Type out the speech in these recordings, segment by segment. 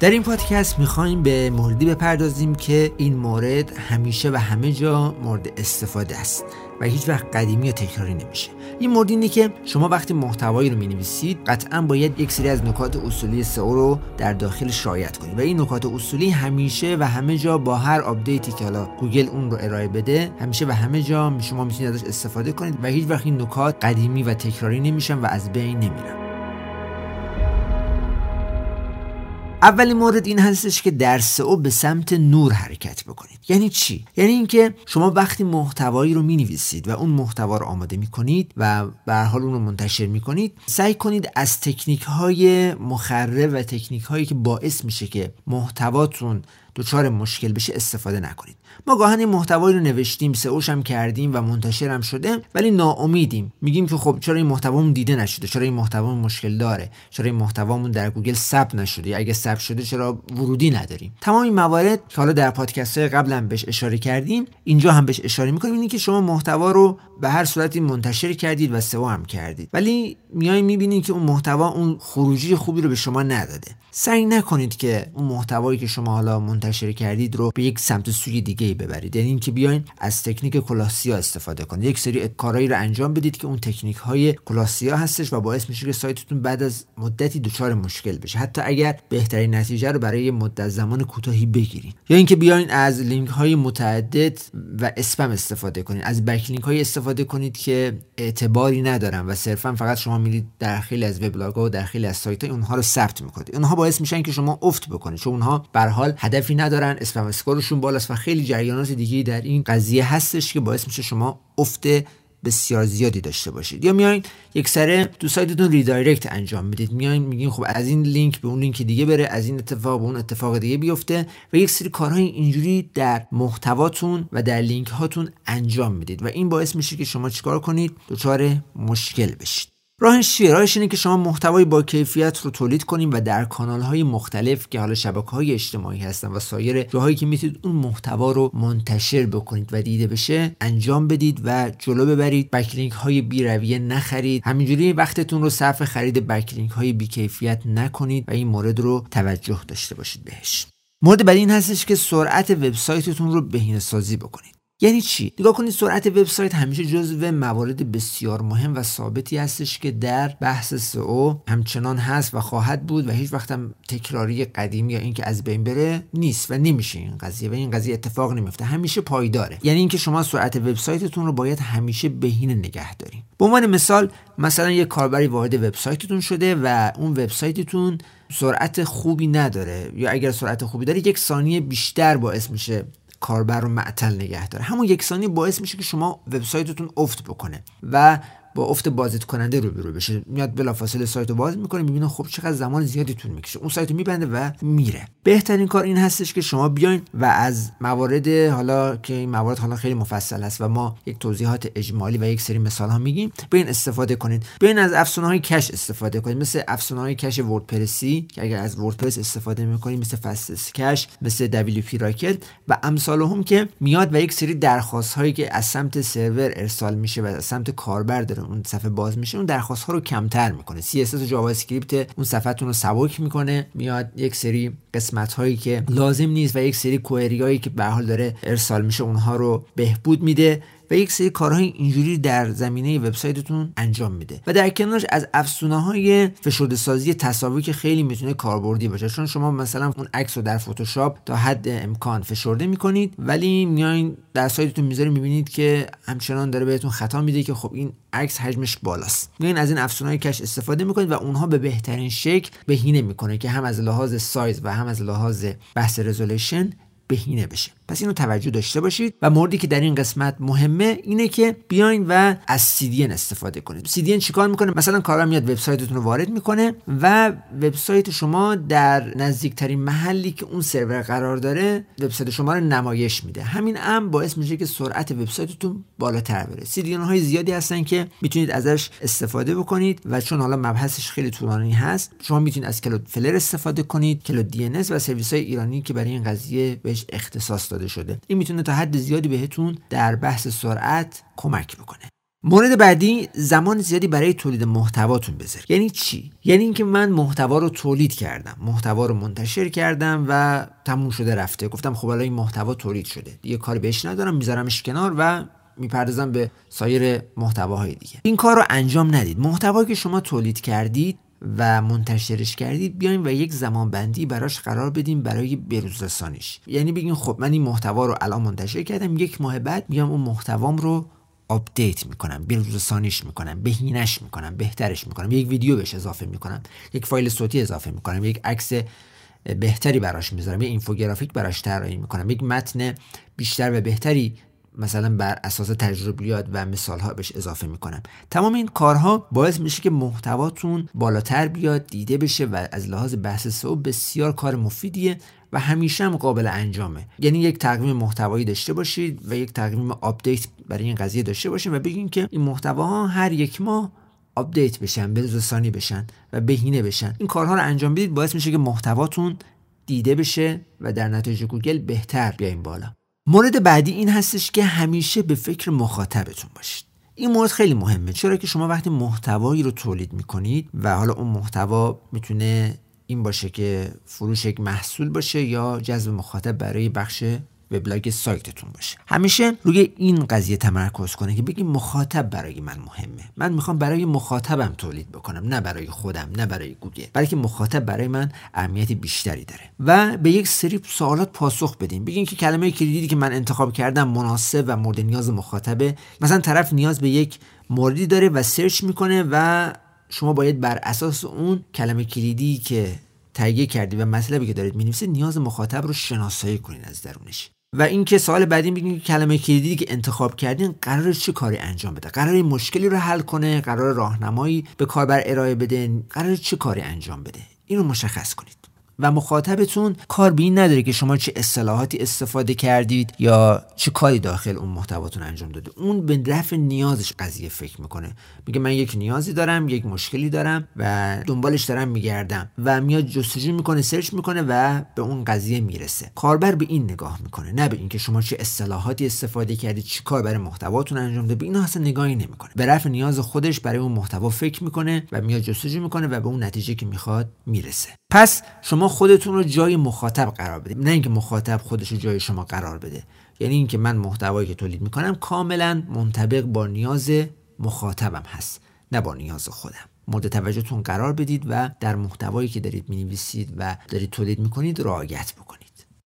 در این پادکست می‌خوایم به موردی بپردازیم که این مورد همیشه و همه جا مورد استفاده است و هیچ وقت قدیمی یا تکراری نمیشه. این مورد اینه که شما وقتی محتوایی رو می‌نویسید قطعا باید یک سری از نکات اصولی سئو رو در داخل رعایت کنید و این نکات اصولی همیشه و همه جا با هر آپدیتی که حالا گوگل اون رو ارائه بده همیشه و همه جا شما می‌تونید ازش استفاده کنید و هیچ وقت این نکات قدیمی و تکراری نمیشن و از بین نمیرن. اولین مورد این هستش که در سئو به سمت نور حرکت بکنید. یعنی چی؟ یعنی اینکه شما وقتی محتوایی رو می‌نویسید و اون محتوا رو آماده می‌کنید و به حال اون رو منتشر می‌کنید سعی کنید از تکنیک های مخرب و تکنیک هایی که باعث میشه که محتواتون دچار مشکل بشه استفاده نکنید. ما گاهن این محتوایی رو نوشتیم سئوش هم کردیم و منتشرم شده ولی ناامیدیم. میگیم که خب چرا این محتوامون دیده نشده؟ چرا این محتوامون مشکل داره؟ چرا این محتوامون در گوگل ثبت نشده؟ اگه ثبت شده چرا ورودی نداریم؟ تمام این موارد که حالا در پادکست های قبلا بهش اشاره کردیم اینجا هم بهش اشاره می‌کنیم اینه که شما محتوا رو به هر صورتی منتشر کردید و سئو هم کردید. ولی میای می‌بینید که اون محتوا اون خروجی خوبی رو به شما نداده. سعی نکنید که اون محتوایی که شما حالا کردید رو به یک سمت سوی دیگه ای ببرید. یعنی اینکه بیاین از تکنیک کلاسیا استفاده کنید. یک سری کارهایی رو انجام بدید که اون تکنیک های کلاسیا هستش و باعث میشه که سایتتون بعد از مدتی دچار مشکل بشه. حتی اگر بهترین نتیجه رو برای مدت زمان کوتاهی بگیرید یا اینکه بیاین از لینک های متعدد و اسپم استفاده کنید از backlink های استفاده کنید که اعتباری ندارن و صرفا فقط شما میرید در خیلی از وبلاگ ها و در خیلی از سایت های اونها رو ثبت می‌کنید. اونها باعث میشن که شما افت بکنید. چون اونها به حال هدفی ندارن spam score شون بالاست و خیلی جریانات دیگه در این قضیه هستش که باعث میشه شما افت بسیار زیادی داشته باشید. یا میاین یک سره تو سایتتون redirect انجام می‌دید. میاین میگین خب از این لینک به اون لینک دیگه بره از این اتفاق به اون اتفاق دیگه بیفته و یک سری کارهای اینجوری در محتواتون و در لینک هاتون انجام می‌دید و این باعث میشه که شما چیکار کنید؟ دچار مشکل بشید. راهش چیه راهش اینه که شما محتوای با کیفیت رو تولید کنیم و در کانال های مختلف که حالا شبکه های اجتماعی هستن و سایر جاهایی که می‌تونید اون محتوا رو منتشر بکنید و دیده بشه انجام بدید و جلو ببرید. بکلینک های بی رویه نخرید. همینجوری وقتتون رو صرف خرید بکلینک های بی کیفیت نکنید و این مورد رو توجه داشته باشید بهش. مورد بعدی این هستش که سرعت وبسایتتون رو بهینه سازی بکنید. یعنی چی؟ نگاه کنید سرعت وبسایت همیشه جزو موارد بسیار مهم و ثابتی هستش که در بحث سئو همچنان هست و خواهد بود و هیچ وقت هم تکراری قدیمی یا اینکه از بین بره نیست و نمیشه این قضیه و این قضیه اتفاق نمیفته. همیشه پایداره. یعنی اینکه شما سرعت وبسایتتون رو باید همیشه بهینه نگه دارید به عنوان مثال مثلا یک کاربری وارد وبسایتتون شده و اون وبسایتتون سرعت خوبی نداره یا اگر سرعت خوبی داره یک ثانیه بیشتر باعث میشه کاربر رو معطل نگه داره. همون یک ثانیه باعث میشه که شما وبسایتتون افت بکنه و با افت بازدید کننده رو برو بشه. میاد بلافاصله سایت رو باز می‌کنه می‌بینه خب چقدر زمان زیادی طول می‌کشه. اون سایت رو میبنده و میره. بهترین کار این هستش که شما بیاین و از موارد حالا که این موارد حالا خیلی مفصل هست و ما یک توضیحات اجمالی و یک سری مثال ها میگیم بیاین استفاده کنید بیاین از افزونه های کش استفاده کنید مثل افزونه های کش وردپرسی که اگر از وردپرس استفاده می‌کنید مثل فست کش مثل دبلیو پی راکت و امثال هم که میاد و یک سری درخواست هایی که از سمت سرور ارسال میشه و از سمت کاربر داره اون صفحه باز میشه اون درخواست ها رو کمتر می‌کنه. CSS و JavaScript اون صفحهتون رو سبک می‌کنه میاد یک سری قسمت هایی که لازم نیست و یک سری query هایی که به حال داره ارسال میشه اونها رو بهبود میده. و یک سری کارهای اینجوری در زمینه وبسایتتون انجام میده. و در کنارش از افزونه های فشرده سازی تصاویر که خیلی می‌تونه کاربردی باشه. چون شما مثلا اون عکس رو در فتوشاپ تا حد امکان فشرده می‌کنید ولی میایین در سایتتون می‌ذارید می‌بینید که همچنان داره بهتون خطا میده که خب این عکس حجمش بالاست. میایین از این افزونه های cache استفاده می‌کنید و اونها به بهترین شکل بهینه می‌کنه که هم از لحاظ سایز و هم از لحاظ بحث رزولوشن بهینه بشه. پس اینو توجه داشته باشید. و موردی که در این قسمت مهمه اینه که بیاین و از CDN استفاده کنید. CDN چیکار می‌کنه؟ مثلا کارا میاد وبسایتتون رو وارد می‌کنه و وبسایت شما در نزدیکترین محلی که اون سرور قرار داره وبسایت شما رو نمایش میده. همین هم باعث میشه که سرعت وبسایتتون بالاتر بره. CDN های زیادی هستن که می‌تونید ازش استفاده بکنید و چون حالا مبحثش خیلی طولانی هست شما می‌تونید از کلود فلر استفاده کنید کلود DNS و سرویس های ایرانی که برای این قضیه بهش اختصاص داده شده. این می‌تونه تا حد زیادی بهتون در بحث سرعت کمک بکنه. مورد بعدی زمان زیادی برای تولید محتواتون بذارید یعنی چی؟ یعنی اینکه من محتوا رو تولید کردم. محتوا رو منتشر کردم و تموم شده رفته. گفتم خب الان این محتوا تولید شده. یه کاری بهش ندارم میذارمش کنار و می‌پردازم به سایر محتواهای دیگه. این کار رو انجام ندید. محتوایی که شما تولید کردید و منتشرش کردید بیایم و یک زمان بندی براش قرار بدیم برای بروزرسانیش یعنی بگین خب من این محتوا رو الان منتشر کردم یک ماه بعد میام اون محتوام رو آپدیت می‌کنم بروزرسانیش می‌کنم بهینش می‌کنم بهترش می‌کنم یک ویدیو بهش اضافه می‌کنم یک فایل صوتی اضافه می‌کنم یک عکس بهتری براش می‌ذارم یک اینفوگرافیک براش طراحی می‌کنم یک متن بیشتر و بهتری مثلا بر اساس تجربیات و مثال ها بهش اضافه می‌کنم. تمام این کارها باعث میشه که محتواتون بالاتر بیاد دیده بشه و از لحاظ بحث سئو بسیار کار مفیدیه و همیشه هم قابل انجامه. یعنی یک تقویم محتوایی داشته باشید و یک تقویم آپدیت برای این قضیه داشته باشید و بگین که این محتواها هر یک ماه آپدیت بشن به‌روزرسانی بشن و بهینه بشن. این کارها رو انجام بدید باعث میشه که محتواتون دیده بشه و در نتایج گوگل بهتر بیاین بالا. مورد بعدی این هستش که همیشه به فکر مخاطبتون باشید. این مورد خیلی مهمه چرا که شما وقتی محتوایی رو تولید می‌کنید و حالا اون محتوا می‌تونه این باشه که فروش یک محصول باشه یا جذب مخاطب برای بخش وبلاگ سایتتون باشه. همیشه روی این قضیه تمرکز کنه که بگی مخاطب برای من مهمه. من می‌خوام برای مخاطبم تولید بکنم نه برای خودم نه برای گوگل. بلکه مخاطب برای من اهمیت بیشتری داره. و به یک سری سوالات پاسخ بدیم بگین که کلمه کلیدی که من انتخاب کردم مناسب و مورد نیاز مخاطبه. مثلا طرف نیاز به یک موردی داره و سرچ می‌کنه و شما باید بر اساس اون کلمه کلیدی که تهیه کردی و مطلبی که دارید می‌نویسید نیاز مخاطب رو شناسایی کنید از درونش. و اینکه سوال بعدی که کلمه کلیدی که انتخاب کردین قرار چه کاری انجام بده؟ قرار مشکلی رو حل کنه؟ قرار راهنمایی به کاربر ارائه بده؟ قرار چه کاری انجام بده؟ اینو مشخص کنید. و مخاطبتون کار به نداره که شما چه اصطلاحاتی استفاده کردید یا چه کاری داخل اون محتواتون انجام داده. اون به رفع نیازش قضیه فکر می‌کنه. میگه من یک نیازی دارم یک مشکلی دارم و دنبالش دارم میگردم و میاد جستجو می‌کنه سرچ می‌کنه و به اون قضیه می‌رسه. کاربر به این نگاه می‌کنه نه به اینکه شما چه اصطلاحاتی استفاده کردید چی کار برای محتواتون انجام داده. به اینا اصلا نگاهی نمی‌کنه. به رفع نیاز خودش برای اون محتوا فکر می‌کنه و میاد جستجو می‌کنه و به اون نتیجه که می‌خواد می‌رسه. پس شما خودتون رو جای مخاطب قرار بدید نه اینکه مخاطب خودش رو جای شما قرار بده. یعنی اینکه من محتوایی که تولید می‌کنم کاملا منطبق با نیاز مخاطبم هست نه با نیاز خودم. مورد توجهتون قرار بدید و در محتوایی که دارید می‌نویسید و دارید تولید می‌کنید رعایت بکنید.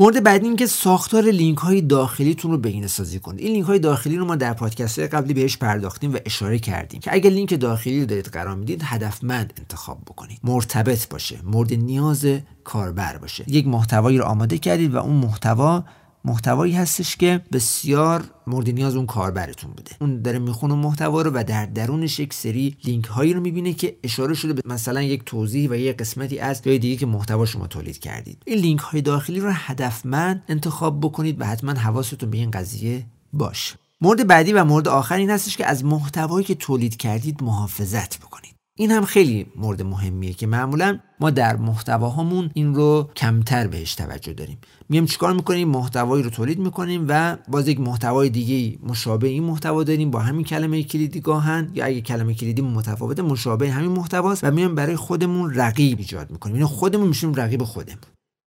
مورد بعدی این که ساختار لینک های داخلیتون رو بهینه سازی کنید. این لینک های داخلی رو ما در پادکست های قبلی بهش پرداختیم و اشاره کردیم که اگر لینک داخلی رو دارید قرار می‌دید هدفمند انتخاب بکنید. مرتبط باشه. مورد نیاز کاربر باشه. یک محتوایی رو آماده کردید و اون محتوا محتوایی هستش که بسیار مورد نیاز اون کاربرتون بوده. اون داره می‌خونه محتوا رو و در درونش یک سری لینک هایی رو می‌بینه که اشاره شده به مثلا یک توضیح و یک قسمتی از جای دیگه که محتوا شما تولید کردید. این لینک های داخلی رو هدفمند انتخاب بکنید و حتما حواستون به این قضیه باشه. مورد بعدی و مورد آخر این هستش که از محتوایی که تولید کردید محافظت بکنید. این هم خیلی مورد مهمیه که معمولا ما در محتواهامون این رو کمتر بهش توجه داریم. میام چیکار می‌کنیم؟ محتوایی رو تولید می‌کنیم و باز یک محتوای دیگه مشابه این محتوا داریم با همین کلمه کلیدی گاهن یا اگه کلمه کلیدی متفاوته مشابه همین محتواست و میام برای خودمون رقیب ایجاد می‌کنیم. یعنی خودمون میشیم رقیب خودمون.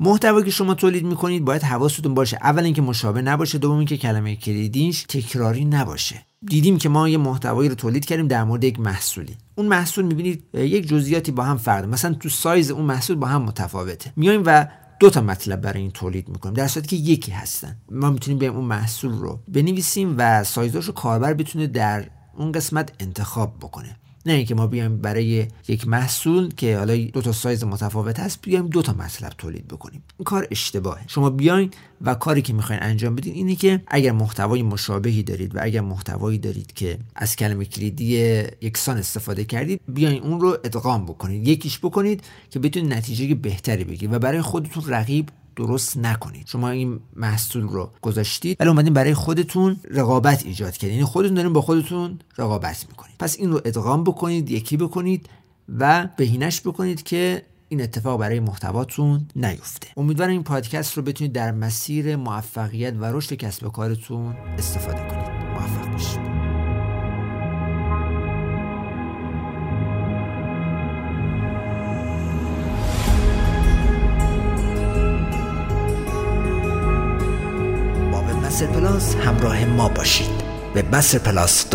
محتوایی که شما تولید می‌کنید باید حواستون باشه. اول اینکه مشابه نباشه دوم اینکه کلمه کلیدیش تکراری نباشه. دیدیم که ما یه محتوایی رو تولید کردیم در مورد یک محصولی. اون محصول می‌بینید یک جزئیاتی با هم فرق مثلا تو سایز اون محصول با هم متفاوته. میایم و دو تا مطلب برای این تولید می‌کنیم در صورتی که یکی هستن. ما می‌تونیم بیایم اون محصول رو بنویسیم و سایزاش رو کاربر بتونه در اون قسمت انتخاب بکنه. نه اینکه ما بیایم برای یک محصول که حالا دو تا سایز متفاوت هست بیایم دو تا مطلب تولید بکنیم. این کار اشتباهه. شما بیاین و کاری که می‌خواین انجام بدین اینه که اگر محتوای مشابهی دارید و اگر محتوایی دارید که از کلمه کلیدی یکسان استفاده کردید بیاین اون رو ادغام بکنید. یکیش بکنید که بتونید نتیجه بهتری بگیرید و برای خودتون رقیب درست نکنید. شما این محصول رو گذاشتید ولی اومدین برای خودتون رقابت ایجاد کردین. یعنی خودتون دارین با خودتون رقابت می‌کنید. پس این رو ادغام بکنید یکی بکنید و بهینش بکنید که این اتفاق برای محتواتون نیفته. امیدوارم این پادکست رو بتونید در مسیر موفقیت و رشد کسب و کارتون استفاده کنید. موفق باشید. بسر پلاس همراه ما باشید. به بسر پلاس